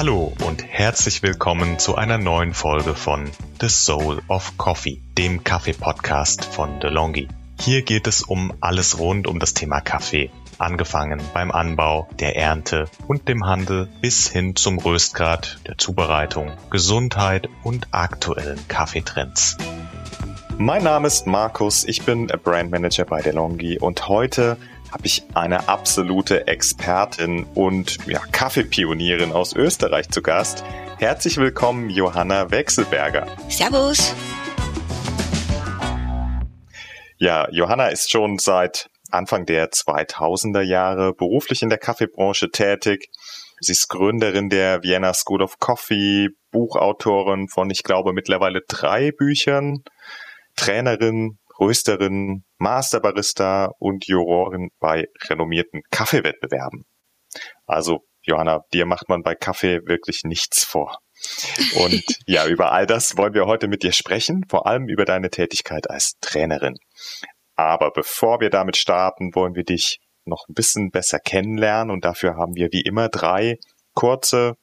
Hallo und herzlich willkommen zu einer neuen Folge von The Soul of Coffee, dem Kaffee-Podcast von DeLonghi. Hier geht es um alles rund um das Thema Kaffee, angefangen beim Anbau, der Ernte und dem Handel bis hin zum Röstgrad, der Zubereitung, Gesundheit und aktuellen Kaffeetrends. Mein Name ist Markus, ich bin Brand Manager bei DeLonghi und heute habe ich eine absolute Expertin und ja, Kaffeepionierin aus Österreich zu Gast. Herzlich willkommen, Johanna Wechselberger. Servus. Ja, Johanna ist schon seit Anfang der 2000er Jahre beruflich in der Kaffeebranche tätig. Sie ist Gründerin der Vienna School of Coffee, Buchautorin von, ich glaube, mittlerweile drei Büchern, Trainerin, Rösterin, Masterbarista und Jurorin bei renommierten Kaffeewettbewerben. Also, Johanna, dir macht man bei Kaffee wirklich nichts vor. Und ja, über all das wollen wir heute mit dir sprechen, vor allem über deine Tätigkeit als Trainerin. Aber bevor wir damit starten, wollen wir dich noch ein bisschen besser kennenlernen und dafür haben wir wie immer drei kurze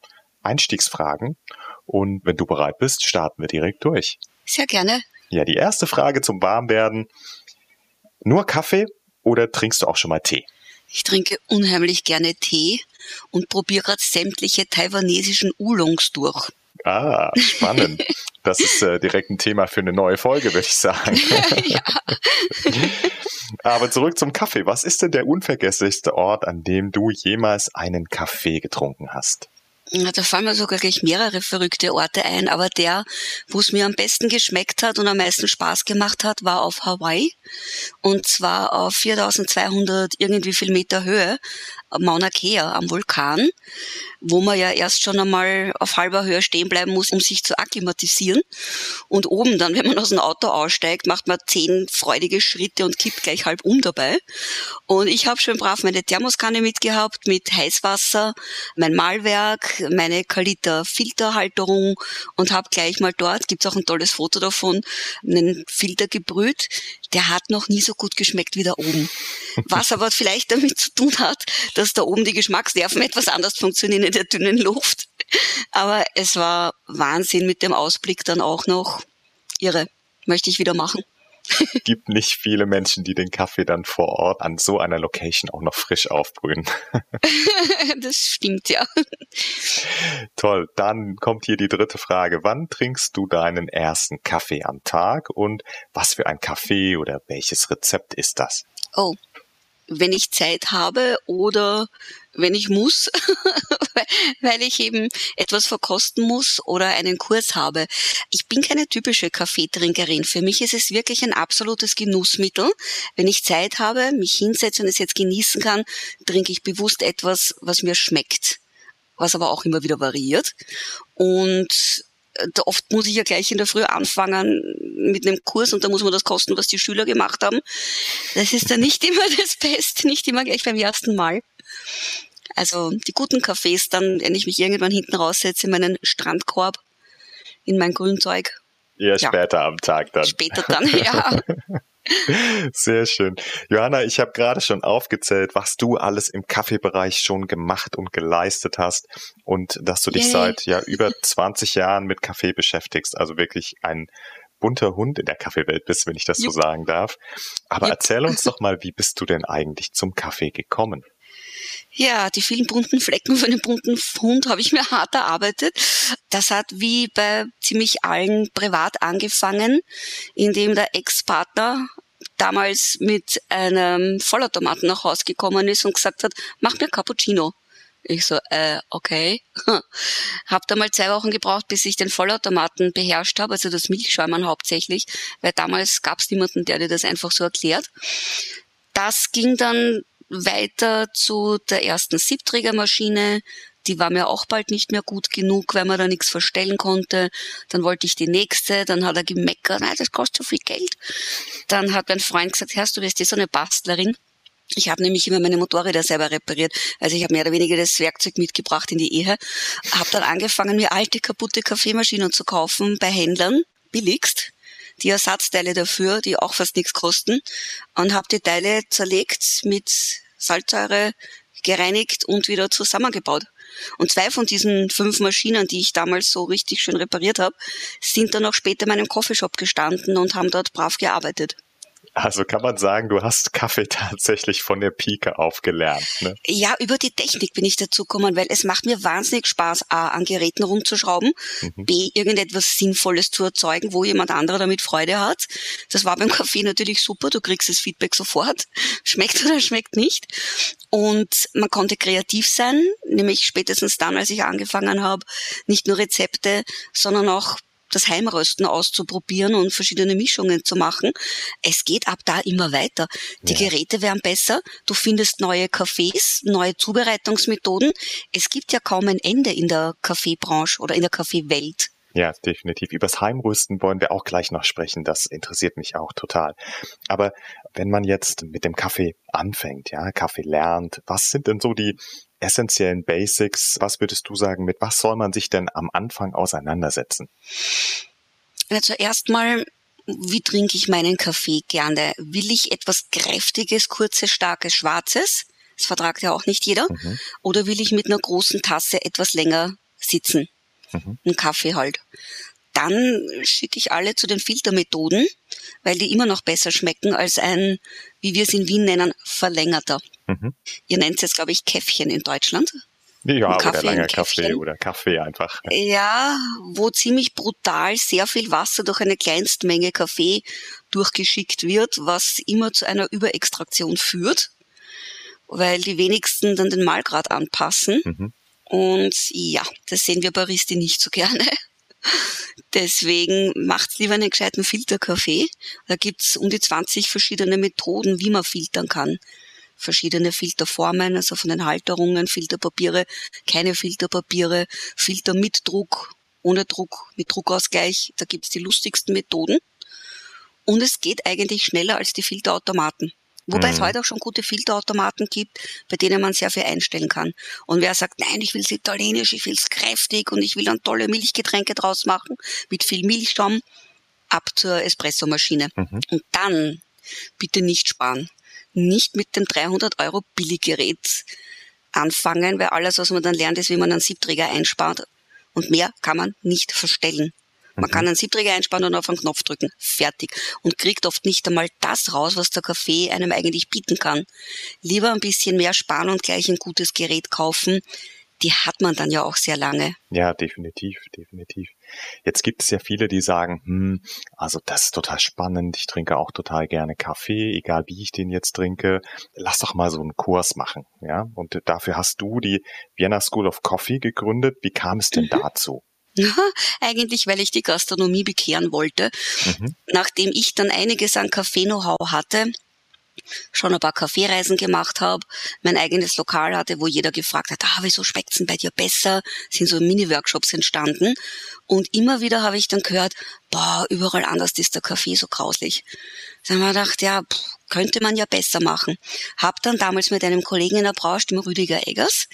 Einstiegsfragen. Und wenn du bereit bist, starten wir direkt durch. Sehr gerne. Ja, die erste Frage zum Warmwerden. Nur Kaffee oder trinkst du auch schon mal Tee? Ich trinke unheimlich gerne Tee und probiere gerade sämtliche taiwanesischen Oolongs durch. Ah, spannend. Das ist äh, direkt ein Thema für eine neue Folge, würde ich sagen. ja. Aber zurück zum Kaffee. Was ist denn der unvergesslichste Ort, an dem du jemals einen Kaffee getrunken hast? Da fallen mir sogar gleich mehrere verrückte Orte ein, aber der, wo es mir am besten geschmeckt hat und am meisten Spaß gemacht hat, war auf Hawaii. Und zwar auf 4200 irgendwie viel Meter Höhe, Mauna Kea am Vulkan wo man ja erst schon einmal auf halber Höhe stehen bleiben muss, um sich zu akklimatisieren. Und oben dann, wenn man aus dem Auto aussteigt, macht man zehn freudige Schritte und kippt gleich halb um dabei. Und ich habe schön brav meine Thermoskanne mitgehabt mit Heißwasser, mein Malwerk, meine Kaliter Filterhalterung und habe gleich mal dort, gibt's auch ein tolles Foto davon, einen Filter gebrüht. Der hat noch nie so gut geschmeckt wie da oben. Was aber vielleicht damit zu tun hat, dass da oben die Geschmacksnerven etwas anders funktionieren in der dünnen Luft. Aber es war Wahnsinn mit dem Ausblick dann auch noch. Irre. Möchte ich wieder machen. gibt nicht viele Menschen, die den Kaffee dann vor Ort an so einer Location auch noch frisch aufbrühen. das stimmt ja. Toll, dann kommt hier die dritte Frage. Wann trinkst du deinen ersten Kaffee am Tag und was für ein Kaffee oder welches Rezept ist das? Oh, wenn ich Zeit habe oder wenn ich muss, weil ich eben etwas verkosten muss oder einen Kurs habe. Ich bin keine typische Kaffeetrinkerin. Für mich ist es wirklich ein absolutes Genussmittel. Wenn ich Zeit habe, mich hinsetze und es jetzt genießen kann, trinke ich bewusst etwas, was mir schmeckt, was aber auch immer wieder variiert. Und oft muss ich ja gleich in der Früh anfangen mit einem Kurs und da muss man das kosten, was die Schüler gemacht haben. Das ist dann nicht immer das Beste, nicht immer gleich beim ersten Mal. Also die guten Cafés dann, wenn ich mich irgendwann hinten raussetze in meinen Strandkorb, in mein Grünzeug. Ja, ja. später am Tag dann. Später dann, ja. Sehr schön. Johanna, ich habe gerade schon aufgezählt, was du alles im Kaffeebereich schon gemacht und geleistet hast und dass du dich Yay. seit ja über 20 Jahren mit Kaffee beschäftigst. Also wirklich ein bunter Hund in der Kaffeewelt bist, wenn ich das Jupp. so sagen darf. Aber Jupp. erzähl uns doch mal, wie bist du denn eigentlich zum Kaffee gekommen? Ja, die vielen bunten Flecken für den bunten Hund habe ich mir hart erarbeitet. Das hat wie bei ziemlich allen privat angefangen, indem der Ex-Partner damals mit einem Vollautomaten nach Hause gekommen ist und gesagt hat, mach mir Cappuccino. Ich so, äh, okay. hab da mal zwei Wochen gebraucht, bis ich den Vollautomaten beherrscht habe, also das Milchschäumen hauptsächlich, weil damals gab es niemanden, der dir das einfach so erklärt. Das ging dann weiter zu der ersten Siebträgermaschine. Die war mir auch bald nicht mehr gut genug, weil man da nichts verstellen konnte. Dann wollte ich die nächste, dann hat er gemeckert, nein, das kostet so viel Geld. Dann hat mein Freund gesagt, hörst du, bist ja so eine Bastlerin. Ich habe nämlich immer meine Motorräder selber repariert. Also ich habe mehr oder weniger das Werkzeug mitgebracht in die Ehe. Habe dann angefangen, mir alte, kaputte Kaffeemaschinen zu kaufen bei Händlern, billigst die Ersatzteile dafür, die auch fast nichts kosten, und habe die Teile zerlegt mit Salzsäure, gereinigt und wieder zusammengebaut. Und zwei von diesen fünf Maschinen, die ich damals so richtig schön repariert habe, sind dann auch später in meinem Coffeeshop gestanden und haben dort brav gearbeitet. Also kann man sagen, du hast Kaffee tatsächlich von der Pike aufgelernt. Ne? Ja, über die Technik bin ich dazu gekommen, weil es macht mir wahnsinnig Spaß, A, an Geräten rumzuschrauben, mhm. B, irgendetwas Sinnvolles zu erzeugen, wo jemand anderer damit Freude hat. Das war beim Kaffee natürlich super, du kriegst das Feedback sofort, schmeckt oder schmeckt nicht. Und man konnte kreativ sein, nämlich spätestens dann, als ich angefangen habe, nicht nur Rezepte, sondern auch das Heimrösten auszuprobieren und verschiedene Mischungen zu machen. Es geht ab da immer weiter. Die ja. Geräte werden besser, du findest neue Kaffees, neue Zubereitungsmethoden. Es gibt ja kaum ein Ende in der Kaffeebranche oder in der Kaffeewelt. Ja, definitiv. Übers Heimrüsten wollen wir auch gleich noch sprechen. Das interessiert mich auch total. Aber wenn man jetzt mit dem Kaffee anfängt, ja, Kaffee lernt, was sind denn so die essentiellen Basics? Was würdest du sagen, mit was soll man sich denn am Anfang auseinandersetzen? Ja, zuerst mal, wie trinke ich meinen Kaffee gerne? Will ich etwas kräftiges, kurzes, starkes, schwarzes? Das vertragt ja auch nicht jeder. Mhm. Oder will ich mit einer großen Tasse etwas länger sitzen? Mhm. Einen Kaffee halt. Dann schicke ich alle zu den Filtermethoden, weil die immer noch besser schmecken als ein, wie wir es in Wien nennen, verlängerter. Mhm. Ihr nennt es jetzt, glaube ich, Käffchen in Deutschland. Ja, Kaffee oder langer Kaffee oder Kaffee einfach. Ja, wo ziemlich brutal sehr viel Wasser durch eine Kleinstmenge Kaffee durchgeschickt wird, was immer zu einer Überextraktion führt, weil die wenigsten dann den Malgrad anpassen. Mhm. Und ja, das sehen wir Baristi nicht so gerne. Deswegen macht's lieber einen gescheiten Filterkaffee. Da gibt's um die 20 verschiedene Methoden, wie man filtern kann verschiedene Filterformen, also von den Halterungen, Filterpapiere, keine Filterpapiere, Filter mit Druck, ohne Druck, mit Druckausgleich. Da gibt's die lustigsten Methoden. Und es geht eigentlich schneller als die Filterautomaten. Wobei mhm. es heute auch schon gute Filterautomaten gibt, bei denen man sehr viel einstellen kann. Und wer sagt, nein, ich will es italienisch, ich will es kräftig und ich will dann tolle Milchgetränke draus machen, mit viel Milchschaum, ab zur Espressomaschine. Mhm. Und dann bitte nicht sparen nicht mit dem 300 Euro Billiggerät anfangen, weil alles, was man dann lernt, ist, wie man einen Siebträger einspart. Und mehr kann man nicht verstellen. Man kann mhm. einen Siebträger einsparen und auf einen Knopf drücken. Fertig. Und kriegt oft nicht einmal das raus, was der Kaffee einem eigentlich bieten kann. Lieber ein bisschen mehr sparen und gleich ein gutes Gerät kaufen, die hat man dann ja auch sehr lange. Ja, definitiv, definitiv. Jetzt gibt es ja viele, die sagen, hm, also das ist total spannend, ich trinke auch total gerne Kaffee, egal wie ich den jetzt trinke, lass doch mal so einen Kurs machen, ja? Und dafür hast du die Vienna School of Coffee gegründet. Wie kam es denn mhm. dazu? Ja, eigentlich, weil ich die Gastronomie bekehren wollte. Mhm. Nachdem ich dann einiges an Kaffee-Know-how hatte, schon ein paar Kaffeereisen gemacht habe, mein eigenes Lokal hatte, wo jeder gefragt hat, ah, wieso schmeckt's denn bei dir besser? Sind so Mini-Workshops entstanden. Und immer wieder habe ich dann gehört, boah, überall anders ist der Kaffee so grauslich. Dann habe ich gedacht, ja, pff, könnte man ja besser machen. Hab dann damals mit einem Kollegen in der Branche, dem Rüdiger Eggers,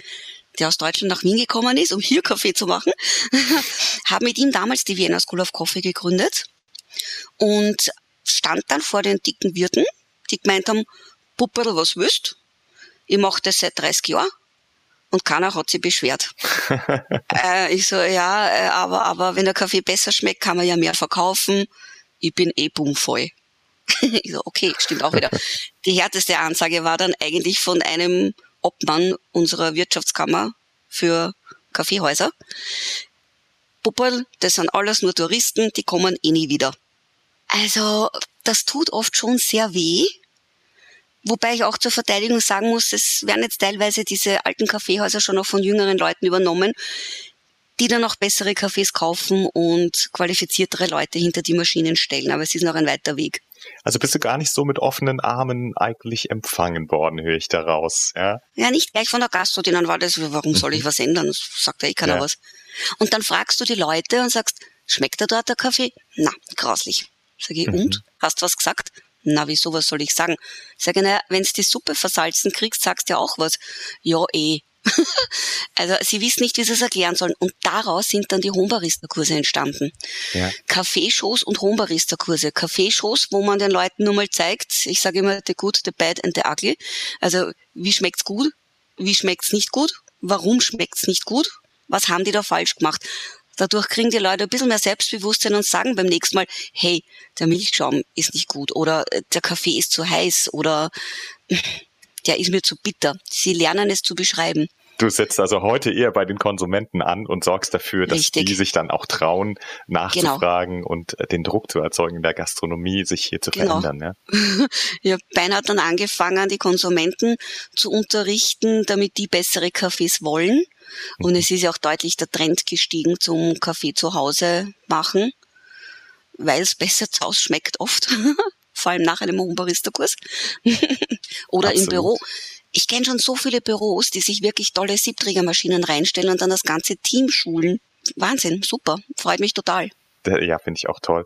der aus Deutschland nach Wien gekommen ist, um hier Kaffee zu machen, habe mit ihm damals die Vienna School of Coffee gegründet und stand dann vor den dicken Wirten die gemeint haben, Pupperl, was willst? Ich mache das seit 30 Jahren und keiner hat sich beschwert. äh, ich so, ja, äh, aber, aber wenn der Kaffee besser schmeckt, kann man ja mehr verkaufen. Ich bin eh bummvoll. ich so, okay, stimmt auch wieder. Die härteste Ansage war dann eigentlich von einem Obmann unserer Wirtschaftskammer für Kaffeehäuser. Pupperl, das sind alles nur Touristen, die kommen eh nie wieder. Also, das tut oft schon sehr weh. Wobei ich auch zur Verteidigung sagen muss, es werden jetzt teilweise diese alten Kaffeehäuser schon auch von jüngeren Leuten übernommen, die dann auch bessere Kaffees kaufen und qualifiziertere Leute hinter die Maschinen stellen. Aber es ist noch ein weiter Weg. Also bist du gar nicht so mit offenen Armen eigentlich empfangen worden, höre ich daraus, ja? Ja, nicht gleich von der Gastro, dann war das, warum soll ich mhm. was ändern? Das sagt ja eh keiner ja. was. Und dann fragst du die Leute und sagst, schmeckt da dort der Kaffee? Na, grauslich. Sag ich, mhm. und? Hast was gesagt? Na, wieso, was soll ich sagen? Sag ich, naja, wenn du die Suppe versalzen kriegst, sagst du ja auch was. Ja, eh. also sie wissen nicht, wie sie es erklären sollen. Und daraus sind dann die Homebarista-Kurse entstanden. Ja. Kaffeeshows und Homebarista-Kurse. Kaffeeshows, wo man den Leuten nur mal zeigt, ich sage immer, the good, the bad and the ugly. Also wie schmeckt's gut, wie schmeckt's nicht gut? Warum schmeckt's nicht gut? Was haben die da falsch gemacht? Dadurch kriegen die Leute ein bisschen mehr Selbstbewusstsein und sagen beim nächsten Mal, hey, der Milchschaum ist nicht gut oder äh, der Kaffee ist zu heiß oder der ist mir zu bitter. Sie lernen es zu beschreiben. Du setzt also heute eher bei den Konsumenten an und sorgst dafür, dass Richtig. die sich dann auch trauen, nachzufragen genau. und äh, den Druck zu erzeugen in der Gastronomie, sich hier zu genau. verändern. Ja? ja, Bein hat dann angefangen, die Konsumenten zu unterrichten, damit die bessere Kaffees wollen. Und mhm. es ist ja auch deutlich der Trend gestiegen zum Kaffee zu Hause machen, weil es besser zu Hause schmeckt oft. Vor allem nach einem Hohenbarista-Kurs. Oder Absolut. im Büro ich kenne schon so viele Büros, die sich wirklich tolle Siebträgermaschinen reinstellen und dann das ganze Team schulen. Wahnsinn, super, freut mich total. Ja, finde ich auch toll.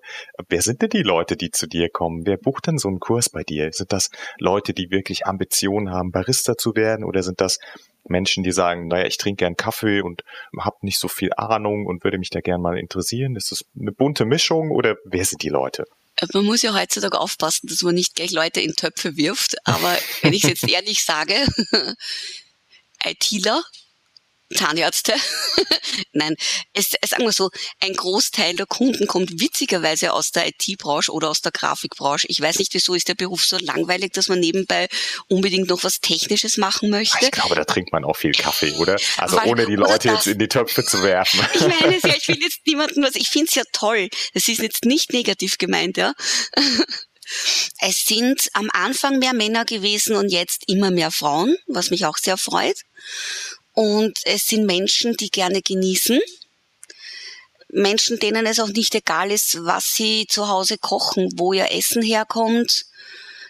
Wer sind denn die Leute, die zu dir kommen? Wer bucht denn so einen Kurs bei dir? Sind das Leute, die wirklich Ambitionen haben, Barista zu werden? Oder sind das Menschen, die sagen, naja, ich trinke gern Kaffee und habe nicht so viel Ahnung und würde mich da gern mal interessieren? Ist das eine bunte Mischung oder wer sind die Leute? Man muss ja heutzutage aufpassen, dass man nicht gleich Leute in Töpfe wirft. Aber wenn ich es jetzt ehrlich sage, ITler Zahnärzte. Nein, es, sagen wir so, ein Großteil der Kunden kommt witzigerweise aus der IT-Branche oder aus der Grafikbranche. Ich weiß nicht, wieso ist der Beruf so langweilig, dass man nebenbei unbedingt noch was Technisches machen möchte. Ich glaube, da trinkt man auch viel Kaffee, oder? Also Weil, ohne die Leute jetzt in die Töpfe zu werfen. Ich meine es ja, ich will jetzt niemanden was, ich finde es ja toll. Das ist jetzt nicht negativ gemeint, ja. Es sind am Anfang mehr Männer gewesen und jetzt immer mehr Frauen, was mich auch sehr freut. Und es sind Menschen, die gerne genießen. Menschen, denen es auch nicht egal ist, was sie zu Hause kochen, wo ihr Essen herkommt,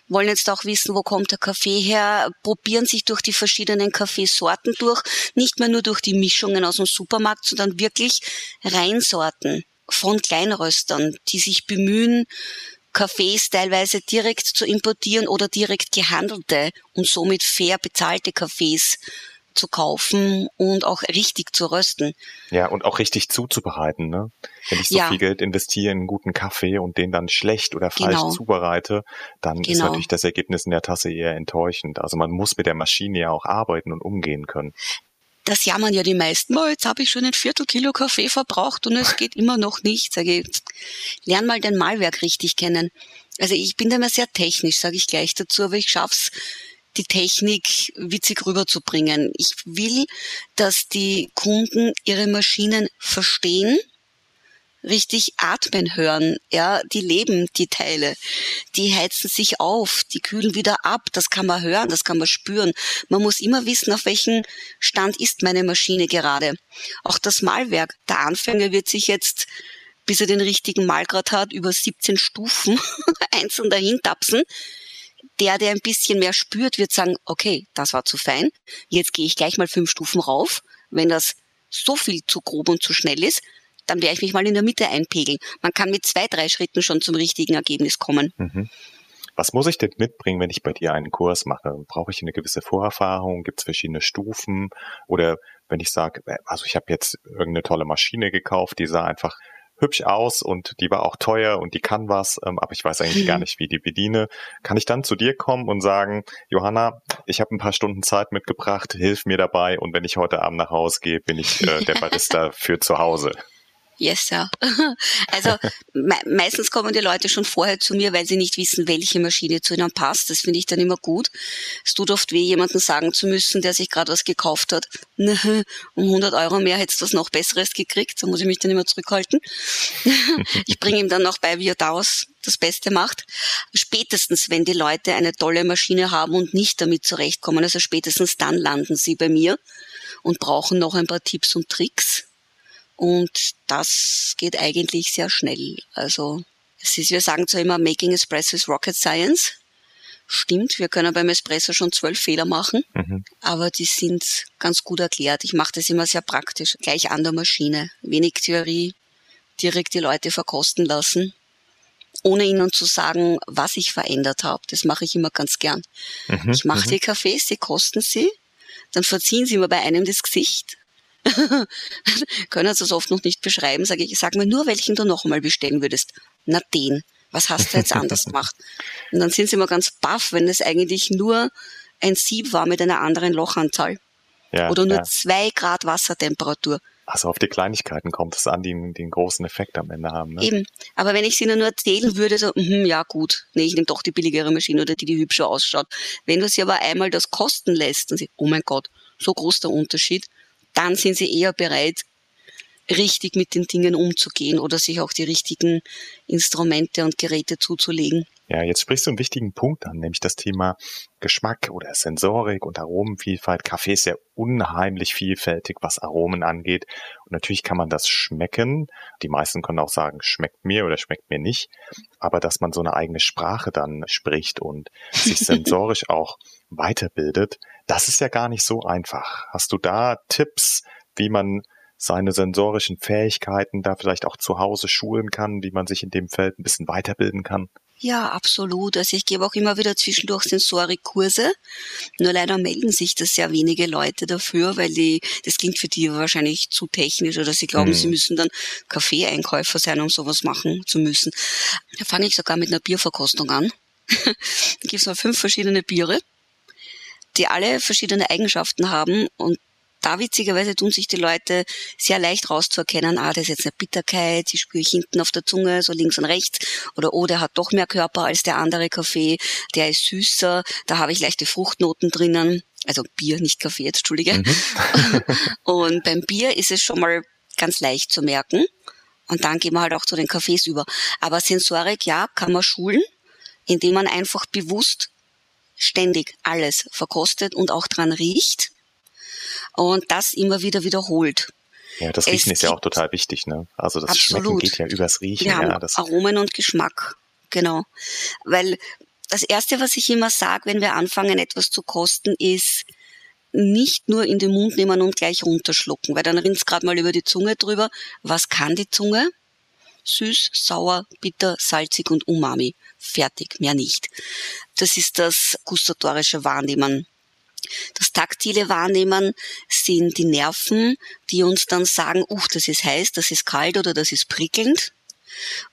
wollen jetzt auch wissen, wo kommt der Kaffee her, probieren sich durch die verschiedenen Kaffeesorten durch, nicht mehr nur durch die Mischungen aus dem Supermarkt, sondern wirklich Reinsorten von Kleinröstern, die sich bemühen, Kaffees teilweise direkt zu importieren oder direkt gehandelte und somit fair bezahlte Kaffees zu kaufen und auch richtig zu rösten. Ja, und auch richtig zuzubereiten. Ne? Wenn ich so ja. viel Geld investiere in einen guten Kaffee und den dann schlecht oder falsch genau. zubereite, dann genau. ist natürlich das Ergebnis in der Tasse eher enttäuschend. Also man muss mit der Maschine ja auch arbeiten und umgehen können. Das jammern ja die meisten. Oh, jetzt habe ich schon ein Viertel Kilo Kaffee verbraucht und es geht immer noch nicht. Sage ich, lern mal dein Malwerk richtig kennen. Also ich bin da immer sehr technisch, sage ich gleich dazu, aber ich schaff's die Technik witzig rüberzubringen. Ich will, dass die Kunden ihre Maschinen verstehen, richtig atmen hören, ja, die leben die Teile, die heizen sich auf, die kühlen wieder ab, das kann man hören, das kann man spüren. Man muss immer wissen, auf welchem Stand ist meine Maschine gerade. Auch das Malwerk, der Anfänger wird sich jetzt bis er den richtigen Malgrad hat, über 17 Stufen einzeln dahin tapsen der, der ein bisschen mehr spürt, wird sagen, okay, das war zu fein, jetzt gehe ich gleich mal fünf Stufen rauf. Wenn das so viel zu grob und zu schnell ist, dann werde ich mich mal in der Mitte einpegeln. Man kann mit zwei, drei Schritten schon zum richtigen Ergebnis kommen. Mhm. Was muss ich denn mitbringen, wenn ich bei dir einen Kurs mache? Brauche ich eine gewisse Vorerfahrung? Gibt es verschiedene Stufen? Oder wenn ich sage, also ich habe jetzt irgendeine tolle Maschine gekauft, die sah einfach hübsch aus und die war auch teuer und die kann was, ähm, aber ich weiß eigentlich mhm. gar nicht, wie die bediene. Kann ich dann zu dir kommen und sagen, Johanna, ich habe ein paar Stunden Zeit mitgebracht, hilf mir dabei und wenn ich heute Abend nach Hause gehe, bin ich äh, der Barista für zu Hause. Yes, ja. Also me meistens kommen die Leute schon vorher zu mir, weil sie nicht wissen, welche Maschine zu ihnen passt. Das finde ich dann immer gut. Es tut oft weh, jemanden sagen zu müssen, der sich gerade was gekauft hat. um 100 Euro mehr hättest du was noch Besseres gekriegt. Da muss ich mich dann immer zurückhalten. ich bringe ihm dann noch bei, wie er daraus das Beste macht. Spätestens, wenn die Leute eine tolle Maschine haben und nicht damit zurechtkommen, also spätestens dann landen sie bei mir und brauchen noch ein paar Tipps und Tricks und das geht eigentlich sehr schnell. Also es ist, wir sagen zwar immer, Making Espresso is Rocket Science. Stimmt, wir können beim Espresso schon zwölf Fehler machen, mhm. aber die sind ganz gut erklärt. Ich mache das immer sehr praktisch, gleich an der Maschine. Wenig Theorie, direkt die Leute verkosten lassen, ohne ihnen zu sagen, was ich verändert habe. Das mache ich immer ganz gern. Mhm. Ich mache mhm. die Kaffees, sie kosten sie, dann verziehen sie mir bei einem das Gesicht können Sie es oft noch nicht beschreiben, sage ich, sag mir nur, welchen du noch einmal bestellen würdest. Na den. Was hast du jetzt anders gemacht? Und dann sind sie immer ganz baff, wenn es eigentlich nur ein Sieb war mit einer anderen Lochanzahl. Ja, oder nur ja. zwei Grad Wassertemperatur. Also auf die Kleinigkeiten kommt es an, die einen großen Effekt am Ende haben. Ne? Eben. Aber wenn ich sie nur erzählen würde, so, mhm, ja gut, nee, ich nehme doch die billigere Maschine oder die, die hübscher ausschaut. Wenn du sie aber einmal das kosten lässt und sie, oh mein Gott, so groß der Unterschied, dann sind sie eher bereit, richtig mit den Dingen umzugehen oder sich auch die richtigen Instrumente und Geräte zuzulegen. Ja, jetzt sprichst du einen wichtigen Punkt an, nämlich das Thema Geschmack oder Sensorik und Aromenvielfalt. Kaffee ist ja unheimlich vielfältig, was Aromen angeht. Und natürlich kann man das schmecken. Die meisten können auch sagen, schmeckt mir oder schmeckt mir nicht. Aber dass man so eine eigene Sprache dann spricht und sich sensorisch auch weiterbildet, das ist ja gar nicht so einfach. Hast du da Tipps, wie man seine sensorischen Fähigkeiten da vielleicht auch zu Hause schulen kann, wie man sich in dem Feld ein bisschen weiterbilden kann? Ja, absolut. Also ich gebe auch immer wieder zwischendurch Sensorikkurse. Nur leider melden sich da sehr wenige Leute dafür, weil die, das klingt für die wahrscheinlich zu technisch oder sie glauben, mhm. sie müssen dann Kaffeeeinkäufer sein, um sowas machen zu müssen. Da fange ich sogar mit einer Bierverkostung an. da gibt es mal fünf verschiedene Biere, die alle verschiedene Eigenschaften haben und da witzigerweise tun sich die Leute sehr leicht rauszuerkennen, ah, das ist jetzt eine Bitterkeit, die spüre ich hinten auf der Zunge, so links und rechts, oder oh, der hat doch mehr Körper als der andere Kaffee, der ist süßer, da habe ich leichte Fruchtnoten drinnen, also Bier, nicht Kaffee jetzt, Entschuldige. Mhm. und beim Bier ist es schon mal ganz leicht zu merken. Und dann gehen wir halt auch zu den Kaffees über. Aber Sensorik, ja, kann man schulen, indem man einfach bewusst ständig alles verkostet und auch dran riecht und das immer wieder wiederholt. Ja, das Riechen es ist ja auch total wichtig, ne? Also das absolut. Schmecken geht ja übers Riechen. Wir ja, haben Aromen und Geschmack, genau. Weil das Erste, was ich immer sage, wenn wir anfangen, etwas zu kosten, ist nicht nur in den Mund nehmen und gleich runterschlucken, weil dann rinnt es gerade mal über die Zunge drüber. Was kann die Zunge? Süß, sauer, bitter, salzig und umami. Fertig, mehr nicht. Das ist das gustatorische Wahrnehmen das taktile Wahrnehmen sind die Nerven, die uns dann sagen, uh, das ist heiß, das ist kalt oder das ist prickelnd.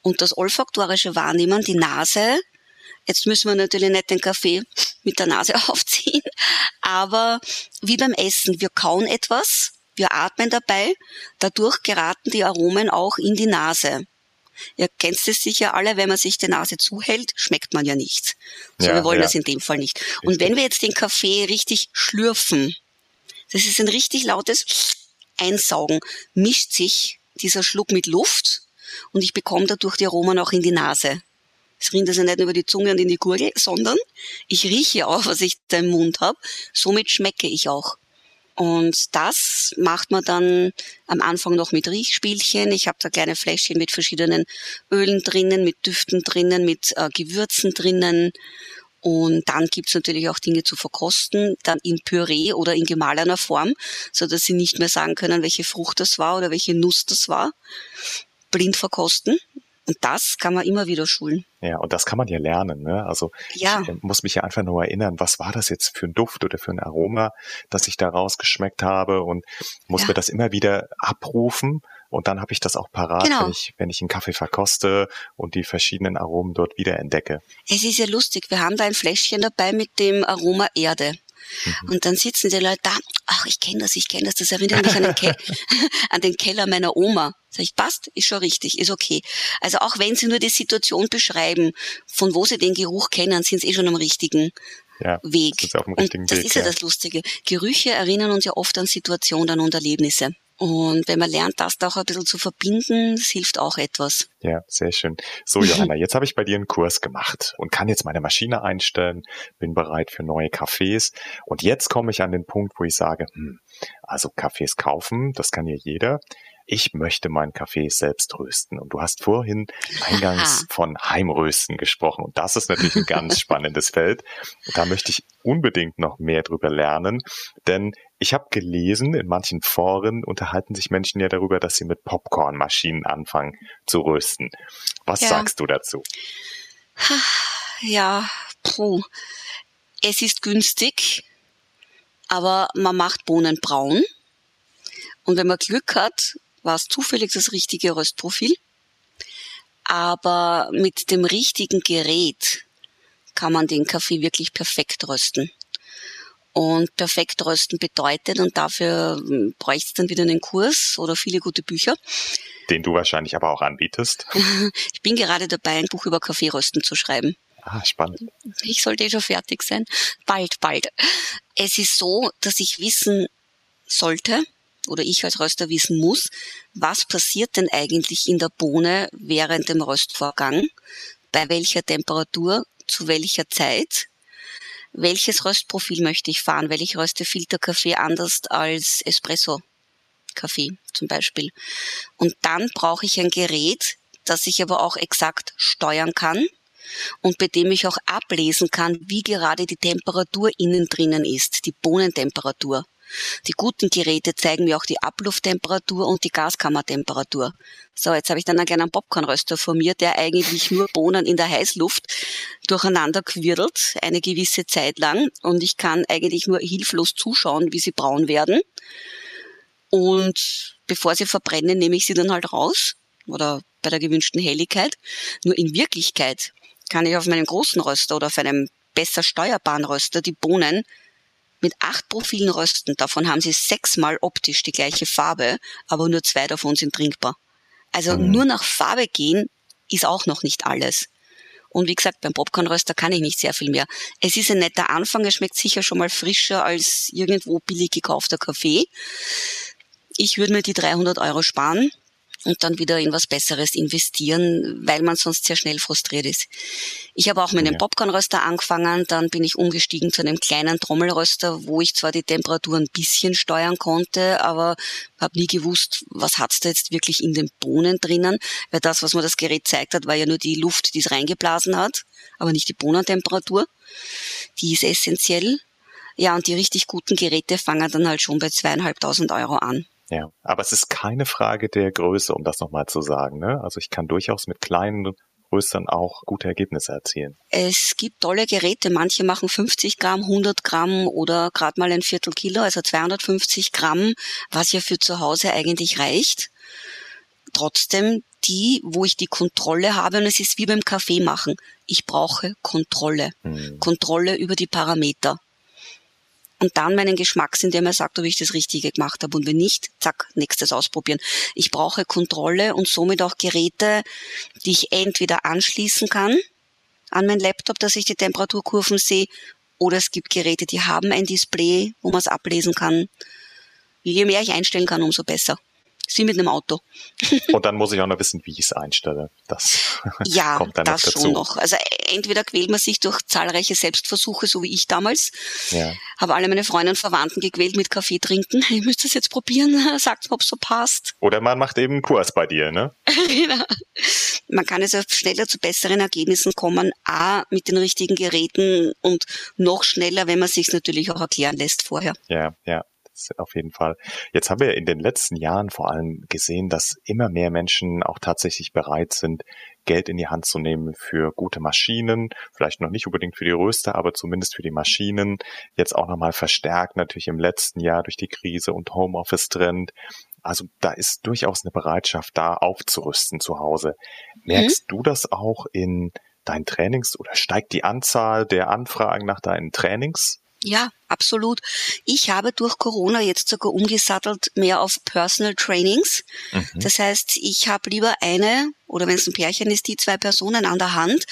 Und das olfaktorische Wahrnehmen, die Nase, jetzt müssen wir natürlich nicht den Kaffee mit der Nase aufziehen, aber wie beim Essen, wir kauen etwas, wir atmen dabei, dadurch geraten die Aromen auch in die Nase. Ihr kennt es sicher alle, wenn man sich die Nase zuhält, schmeckt man ja nichts. So, ja, wir wollen ja. das in dem Fall nicht. Richtig. Und wenn wir jetzt den Kaffee richtig schlürfen, das ist ein richtig lautes Einsaugen, mischt sich dieser Schluck mit Luft und ich bekomme dadurch die Aromen auch in die Nase. Es rinnt also nicht über die Zunge und in die Gurgel, sondern ich rieche auch, was ich da im Mund habe. Somit schmecke ich auch. Und das macht man dann am Anfang noch mit Riechspielchen. Ich habe da kleine Fläschchen mit verschiedenen Ölen drinnen, mit Düften drinnen, mit äh, Gewürzen drinnen. Und dann gibt's natürlich auch Dinge zu verkosten, dann in Püree oder in gemahlener Form, so dass sie nicht mehr sagen können, welche Frucht das war oder welche Nuss das war. Blind verkosten. Und das kann man immer wieder schulen. Ja, und das kann man ja lernen. Ne? Also ja. ich muss mich ja einfach nur erinnern, was war das jetzt für ein Duft oder für ein Aroma, das ich da rausgeschmeckt habe und muss ja. mir das immer wieder abrufen und dann habe ich das auch parat, genau. wenn, ich, wenn ich einen Kaffee verkoste und die verschiedenen Aromen dort wieder entdecke. Es ist ja lustig, wir haben da ein Fläschchen dabei mit dem Aroma Erde. Mhm. Und dann sitzen die Leute da, ach, ich kenne das, ich kenne das, das erinnert mich an den, an den Keller meiner Oma. Sag ich, passt, ist schon richtig, ist okay. Also auch wenn sie nur die Situation beschreiben, von wo sie den Geruch kennen, sind sie eh schon am richtigen ja, Weg. Und das Weg, ist ja, ja das Lustige. Gerüche erinnern uns ja oft an Situationen und Erlebnisse. Und wenn man lernt, das da auch ein bisschen zu verbinden, das hilft auch etwas. Ja, sehr schön. So, Johanna, jetzt habe ich bei dir einen Kurs gemacht und kann jetzt meine Maschine einstellen, bin bereit für neue Kaffees. Und jetzt komme ich an den Punkt, wo ich sage, hm, also Kaffees kaufen, das kann ja jeder ich möchte meinen Kaffee selbst rösten. Und du hast vorhin eingangs von Heimrösten gesprochen. Und das ist natürlich ein ganz spannendes Feld. Da möchte ich unbedingt noch mehr drüber lernen, denn ich habe gelesen, in manchen Foren unterhalten sich Menschen ja darüber, dass sie mit Popcornmaschinen anfangen zu rösten. Was ja. sagst du dazu? Ja, puh. Es ist günstig, aber man macht Bohnen braun. Und wenn man Glück hat, war es zufällig das richtige Röstprofil. Aber mit dem richtigen Gerät kann man den Kaffee wirklich perfekt rösten. Und perfekt rösten bedeutet, und dafür hm, bräuchte es dann wieder einen Kurs oder viele gute Bücher. Den du wahrscheinlich aber auch anbietest. ich bin gerade dabei, ein Buch über Kaffeerösten zu schreiben. Ah, spannend. Ich sollte eh schon fertig sein. Bald, bald. Es ist so, dass ich wissen sollte, oder ich als Röster wissen muss, was passiert denn eigentlich in der Bohne während dem Röstvorgang, bei welcher Temperatur, zu welcher Zeit, welches Röstprofil möchte ich fahren, weil ich röste Filterkaffee anders als Espresso. Kaffee zum Beispiel. Und dann brauche ich ein Gerät, das ich aber auch exakt steuern kann und bei dem ich auch ablesen kann, wie gerade die Temperatur innen drinnen ist, die Bohnentemperatur. Die guten Geräte zeigen mir auch die Ablufttemperatur und die Gaskammertemperatur. So, jetzt habe ich dann einen kleinen Popcornröster vor mir, der eigentlich nur Bohnen in der Heißluft durcheinander quirlt, eine gewisse Zeit lang. Und ich kann eigentlich nur hilflos zuschauen, wie sie braun werden. Und bevor sie verbrennen, nehme ich sie dann halt raus oder bei der gewünschten Helligkeit. Nur in Wirklichkeit kann ich auf meinem großen Röster oder auf einem besser steuerbaren Röster die Bohnen mit acht Profilen rösten. Davon haben sie sechsmal optisch die gleiche Farbe, aber nur zwei davon sind trinkbar. Also mhm. nur nach Farbe gehen ist auch noch nicht alles. Und wie gesagt, beim Popcornröster kann ich nicht sehr viel mehr. Es ist ein netter Anfang, es schmeckt sicher schon mal frischer als irgendwo billig gekaufter Kaffee. Ich würde mir die 300 Euro sparen und dann wieder in was Besseres investieren, weil man sonst sehr schnell frustriert ist. Ich habe auch mit einem Popcornröster angefangen, dann bin ich umgestiegen zu einem kleinen Trommelröster, wo ich zwar die Temperatur ein bisschen steuern konnte, aber habe nie gewusst, was hat's da jetzt wirklich in den Bohnen drinnen, weil das, was mir das Gerät zeigt hat, war ja nur die Luft, die es reingeblasen hat, aber nicht die Bohnentemperatur. Die ist essentiell. Ja, und die richtig guten Geräte fangen dann halt schon bei zweieinhalbtausend Euro an. Ja, aber es ist keine Frage der Größe, um das nochmal zu sagen. Ne? Also ich kann durchaus mit kleinen Röstern auch gute Ergebnisse erzielen. Es gibt tolle Geräte. Manche machen 50 Gramm, 100 Gramm oder gerade mal ein Viertel Kilo, also 250 Gramm, was ja für zu Hause eigentlich reicht. Trotzdem die, wo ich die Kontrolle habe, und es ist wie beim Kaffee machen. Ich brauche Kontrolle. Hm. Kontrolle über die Parameter und dann meinen Geschmackssinn, der mir sagt, ob ich das Richtige gemacht habe. Und wenn nicht, zack, nächstes ausprobieren. Ich brauche Kontrolle und somit auch Geräte, die ich entweder anschließen kann an mein Laptop, dass ich die Temperaturkurven sehe, oder es gibt Geräte, die haben ein Display, wo man es ablesen kann. Je mehr ich einstellen kann, umso besser. Ist wie mit einem Auto. Und dann muss ich auch noch wissen, wie ich es einstelle. Das ja, kommt dann das noch dazu. schon noch. Also entweder quält man sich durch zahlreiche Selbstversuche, so wie ich damals. Ja. Habe alle meine Freunde und Verwandten gequält mit Kaffee trinken. Ich müsste es jetzt probieren. Sagt mir, ob es so passt. Oder man macht eben einen Kurs bei dir, ne? genau. Man kann also schneller zu besseren Ergebnissen kommen, A, mit den richtigen Geräten und noch schneller, wenn man sich natürlich auch erklären lässt vorher. Ja, ja auf jeden Fall. Jetzt haben wir in den letzten Jahren vor allem gesehen, dass immer mehr Menschen auch tatsächlich bereit sind, Geld in die Hand zu nehmen für gute Maschinen, vielleicht noch nicht unbedingt für die Röster, aber zumindest für die Maschinen. Jetzt auch nochmal verstärkt natürlich im letzten Jahr durch die Krise und Homeoffice-Trend. Also da ist durchaus eine Bereitschaft da, aufzurüsten zu Hause. Merkst mhm. du das auch in deinen Trainings oder steigt die Anzahl der Anfragen nach deinen Trainings? Ja, absolut. Ich habe durch Corona jetzt sogar umgesattelt mehr auf Personal Trainings. Mhm. Das heißt, ich habe lieber eine oder wenn es ein Pärchen ist, die zwei Personen an der Hand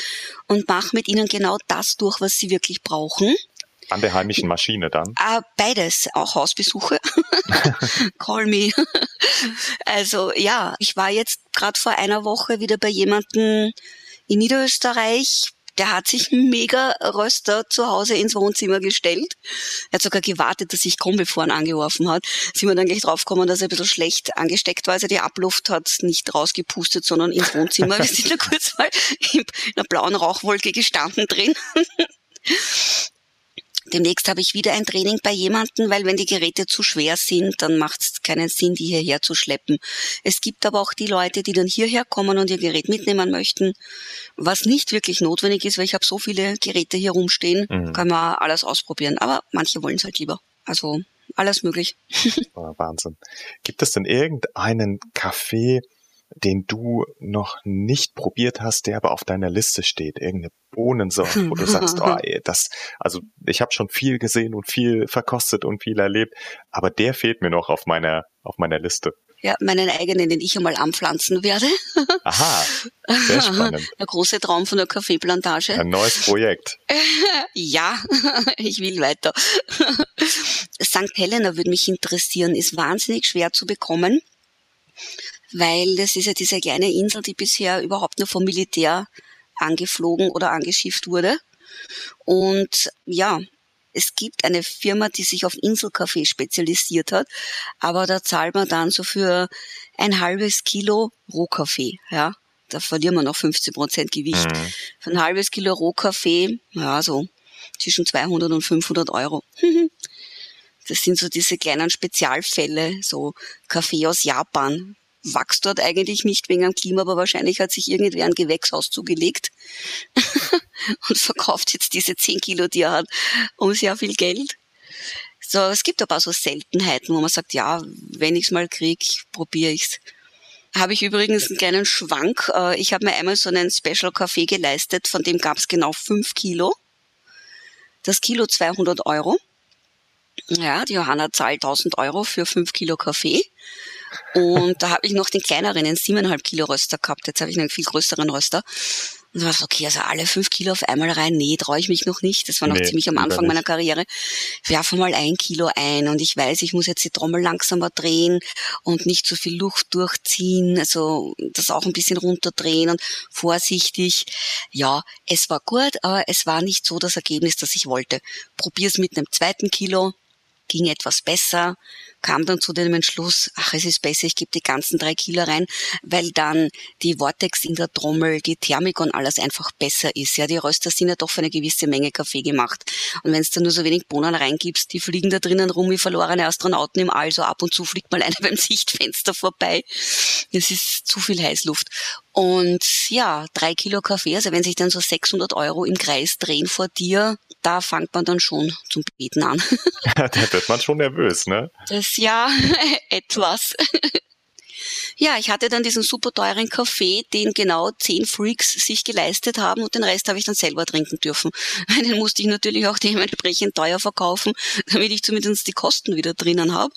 und mache mit ihnen genau das durch, was sie wirklich brauchen. An der heimischen Maschine dann? Äh, beides, auch Hausbesuche. Call me. Also ja, ich war jetzt gerade vor einer Woche wieder bei jemandem in Niederösterreich, der hat sich mega Röster zu Hause ins Wohnzimmer gestellt. Er hat sogar gewartet, dass ich komme, bevor er ihn angeworfen hat. Sind wir dann gleich draufgekommen, dass er ein bisschen schlecht angesteckt war. Also die Abluft hat nicht rausgepustet, sondern ins Wohnzimmer. Wir sind da kurz mal in einer blauen Rauchwolke gestanden drin. Demnächst habe ich wieder ein Training bei jemandem, weil wenn die Geräte zu schwer sind, dann macht es keinen Sinn, die hierher zu schleppen. Es gibt aber auch die Leute, die dann hierher kommen und ihr Gerät mitnehmen möchten, was nicht wirklich notwendig ist, weil ich habe so viele Geräte hier rumstehen, mhm. kann man alles ausprobieren. Aber manche wollen es halt lieber. Also alles möglich. Wahnsinn. Gibt es denn irgendeinen Kaffee, den du noch nicht probiert hast, der aber auf deiner Liste steht? Irgendeine Bohnensorte, wo du sagst, oh, ey, das, also ich habe schon viel gesehen und viel verkostet und viel erlebt, aber der fehlt mir noch auf meiner auf meiner Liste. Ja, meinen eigenen, den ich einmal anpflanzen werde. Aha, sehr spannend. Der große Traum von der Kaffeeplantage. Ein neues Projekt. ja, ich will weiter. St. Helena würde mich interessieren, ist wahnsinnig schwer zu bekommen, weil das ist ja diese kleine Insel, die bisher überhaupt nur vom Militär angeflogen oder angeschifft wurde. Und ja, es gibt eine Firma, die sich auf Inselkaffee spezialisiert hat, aber da zahlt man dann so für ein halbes Kilo Rohkaffee, ja. Da verlieren wir noch 15 Prozent Gewicht. Mhm. Für ein halbes Kilo Rohkaffee, ja, so zwischen 200 und 500 Euro. Das sind so diese kleinen Spezialfälle, so Kaffee aus Japan, wächst dort eigentlich nicht wegen dem Klima, aber wahrscheinlich hat sich irgendwer ein Gewächshaus zugelegt und verkauft jetzt diese 10 Kilo, die er hat, um sehr viel Geld. So, es gibt aber so Seltenheiten, wo man sagt, ja, wenn ich's mal krieg, probiere ich's. Habe ich übrigens einen kleinen Schwank. Äh, ich habe mir einmal so einen Special Kaffee geleistet, von dem gab's genau 5 Kilo. Das Kilo 200 Euro. Ja, die Johanna zahlt 1000 Euro für 5 Kilo Kaffee. Und da habe ich noch den kleineren, den siebeneinhalb Kilo Röster gehabt. Jetzt habe ich einen viel größeren Röster. Und dann war so, okay, also alle fünf Kilo auf einmal rein. Nee, traue ich mich noch nicht. Das war noch nee, ziemlich am Anfang meiner Karriere. Werfe mal ein Kilo ein und ich weiß, ich muss jetzt die Trommel langsamer drehen und nicht so viel Luft durchziehen. Also das auch ein bisschen runterdrehen und vorsichtig. Ja, es war gut, aber es war nicht so das Ergebnis, das ich wollte. Probier's mit einem zweiten Kilo ging etwas besser, kam dann zu dem Entschluss, ach, es ist besser, ich gebe die ganzen drei Kilo rein, weil dann die Vortex in der Trommel, die Thermik und alles einfach besser ist. Ja, die Röster sind ja doch für eine gewisse Menge Kaffee gemacht. Und wenn du nur so wenig Bohnen reingibst, die fliegen da drinnen rum wie verlorene Astronauten im All, so ab und zu fliegt mal einer beim Sichtfenster vorbei. Es ist zu viel Heißluft. Und ja, drei Kilo Kaffee, also wenn sich dann so 600 Euro im Kreis drehen vor dir, da fängt man dann schon zum Beten an. da wird man schon nervös, ne? Das ja etwas. Ja, ich hatte dann diesen super teuren Kaffee, den genau zehn Freaks sich geleistet haben und den Rest habe ich dann selber trinken dürfen. Den musste ich natürlich auch dementsprechend teuer verkaufen, damit ich zumindest die Kosten wieder drinnen habe.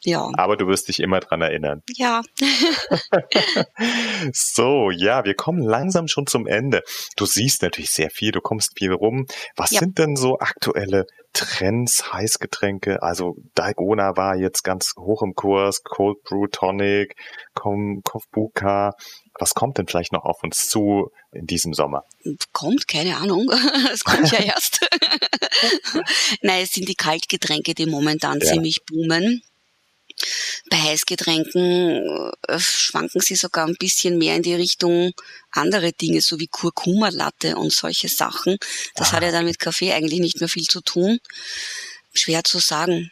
Ja. Aber du wirst dich immer dran erinnern. Ja. so, ja, wir kommen langsam schon zum Ende. Du siehst natürlich sehr viel, du kommst viel rum. Was ja. sind denn so aktuelle Trends, Heißgetränke? Also Dalgona war jetzt ganz hoch im Kurs, Cold Brew Tonic, Kombucha. Was kommt denn vielleicht noch auf uns zu in diesem Sommer? Kommt, keine Ahnung. Es kommt ja erst. Nein, es sind die Kaltgetränke, die momentan ja. ziemlich boomen. Bei Heißgetränken äh, schwanken sie sogar ein bisschen mehr in die Richtung andere Dinge, so wie Kurkuma-Latte und solche Sachen. Das ah. hat ja dann mit Kaffee eigentlich nicht mehr viel zu tun. Schwer zu sagen,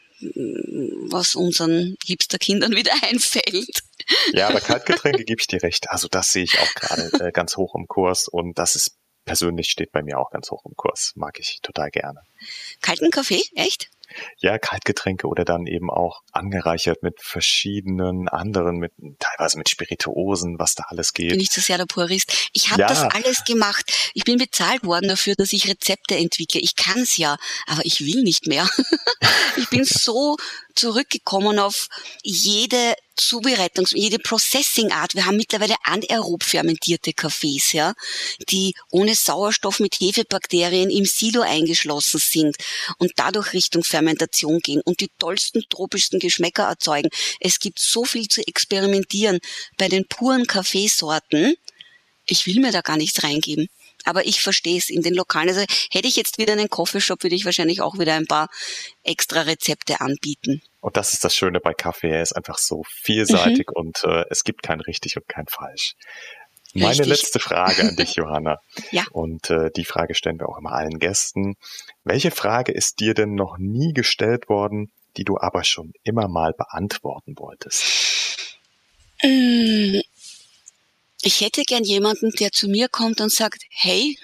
was unseren Hipster-Kindern wieder einfällt. Ja, aber Kaltgetränke gebe ich dir recht. Also das sehe ich auch gerade äh, ganz hoch im Kurs und das ist persönlich steht bei mir auch ganz hoch im Kurs. Mag ich total gerne. Kalten Kaffee? Echt? Ja, Kaltgetränke oder dann eben auch angereichert mit verschiedenen anderen, mit teilweise mit Spirituosen, was da alles geht. Bin ich zu sehr der Purist. Ich habe ja. das alles gemacht. Ich bin bezahlt worden dafür, dass ich Rezepte entwickle. Ich kann's ja, aber ich will nicht mehr. ich bin so zurückgekommen auf jede Zubereitungs-, jede Processing-Art. Wir haben mittlerweile anaerob fermentierte Kaffees, ja, die ohne Sauerstoff mit Hefebakterien im Silo eingeschlossen sind und dadurch Richtung Fermentation gehen und die tollsten, tropischsten Geschmäcker erzeugen. Es gibt so viel zu experimentieren bei den puren Kaffeesorten. Ich will mir da gar nichts reingeben. Aber ich verstehe es in den Lokalen. Also hätte ich jetzt wieder einen Coffeeshop, würde ich wahrscheinlich auch wieder ein paar extra Rezepte anbieten. Und das ist das Schöne bei Kaffee. Er ist einfach so vielseitig mhm. und äh, es gibt kein richtig und kein falsch. Meine Richtig. letzte Frage an dich, Johanna. ja. Und äh, die Frage stellen wir auch immer allen Gästen. Welche Frage ist dir denn noch nie gestellt worden, die du aber schon immer mal beantworten wolltest? Ich hätte gern jemanden, der zu mir kommt und sagt, hey,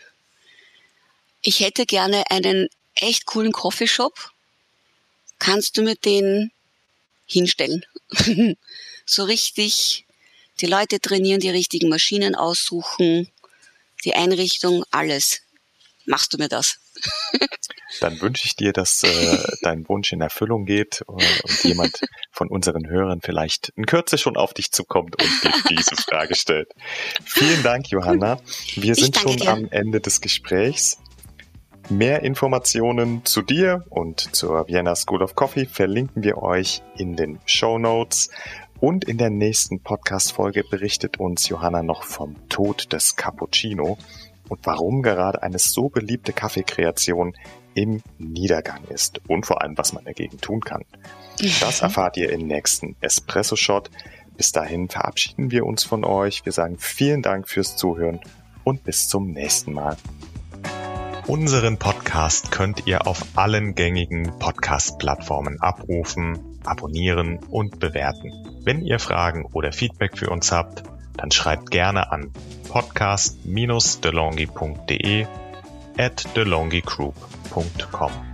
ich hätte gerne einen echt coolen Coffeeshop. Kannst du mir den hinstellen? so richtig die Leute trainieren, die richtigen Maschinen aussuchen, die Einrichtung, alles. Machst du mir das? Dann wünsche ich dir, dass äh, dein Wunsch in Erfüllung geht und, äh, und jemand von unseren Hörern vielleicht in Kürze schon auf dich zukommt und dir diese Frage stellt. Vielen Dank, Johanna. Wir sind schon dir. am Ende des Gesprächs. Mehr Informationen zu dir und zur Vienna School of Coffee verlinken wir euch in den Show Notes. Und in der nächsten Podcast-Folge berichtet uns Johanna noch vom Tod des Cappuccino und warum gerade eine so beliebte Kaffeekreation im Niedergang ist und vor allem, was man dagegen tun kann. Das erfahrt ihr im nächsten Espresso Shot. Bis dahin verabschieden wir uns von euch. Wir sagen vielen Dank fürs Zuhören und bis zum nächsten Mal. Unseren Podcast könnt ihr auf allen gängigen Podcast-Plattformen abrufen, abonnieren und bewerten. Wenn ihr Fragen oder Feedback für uns habt, dann schreibt gerne an podcast-delongi.de at delongigroup.com.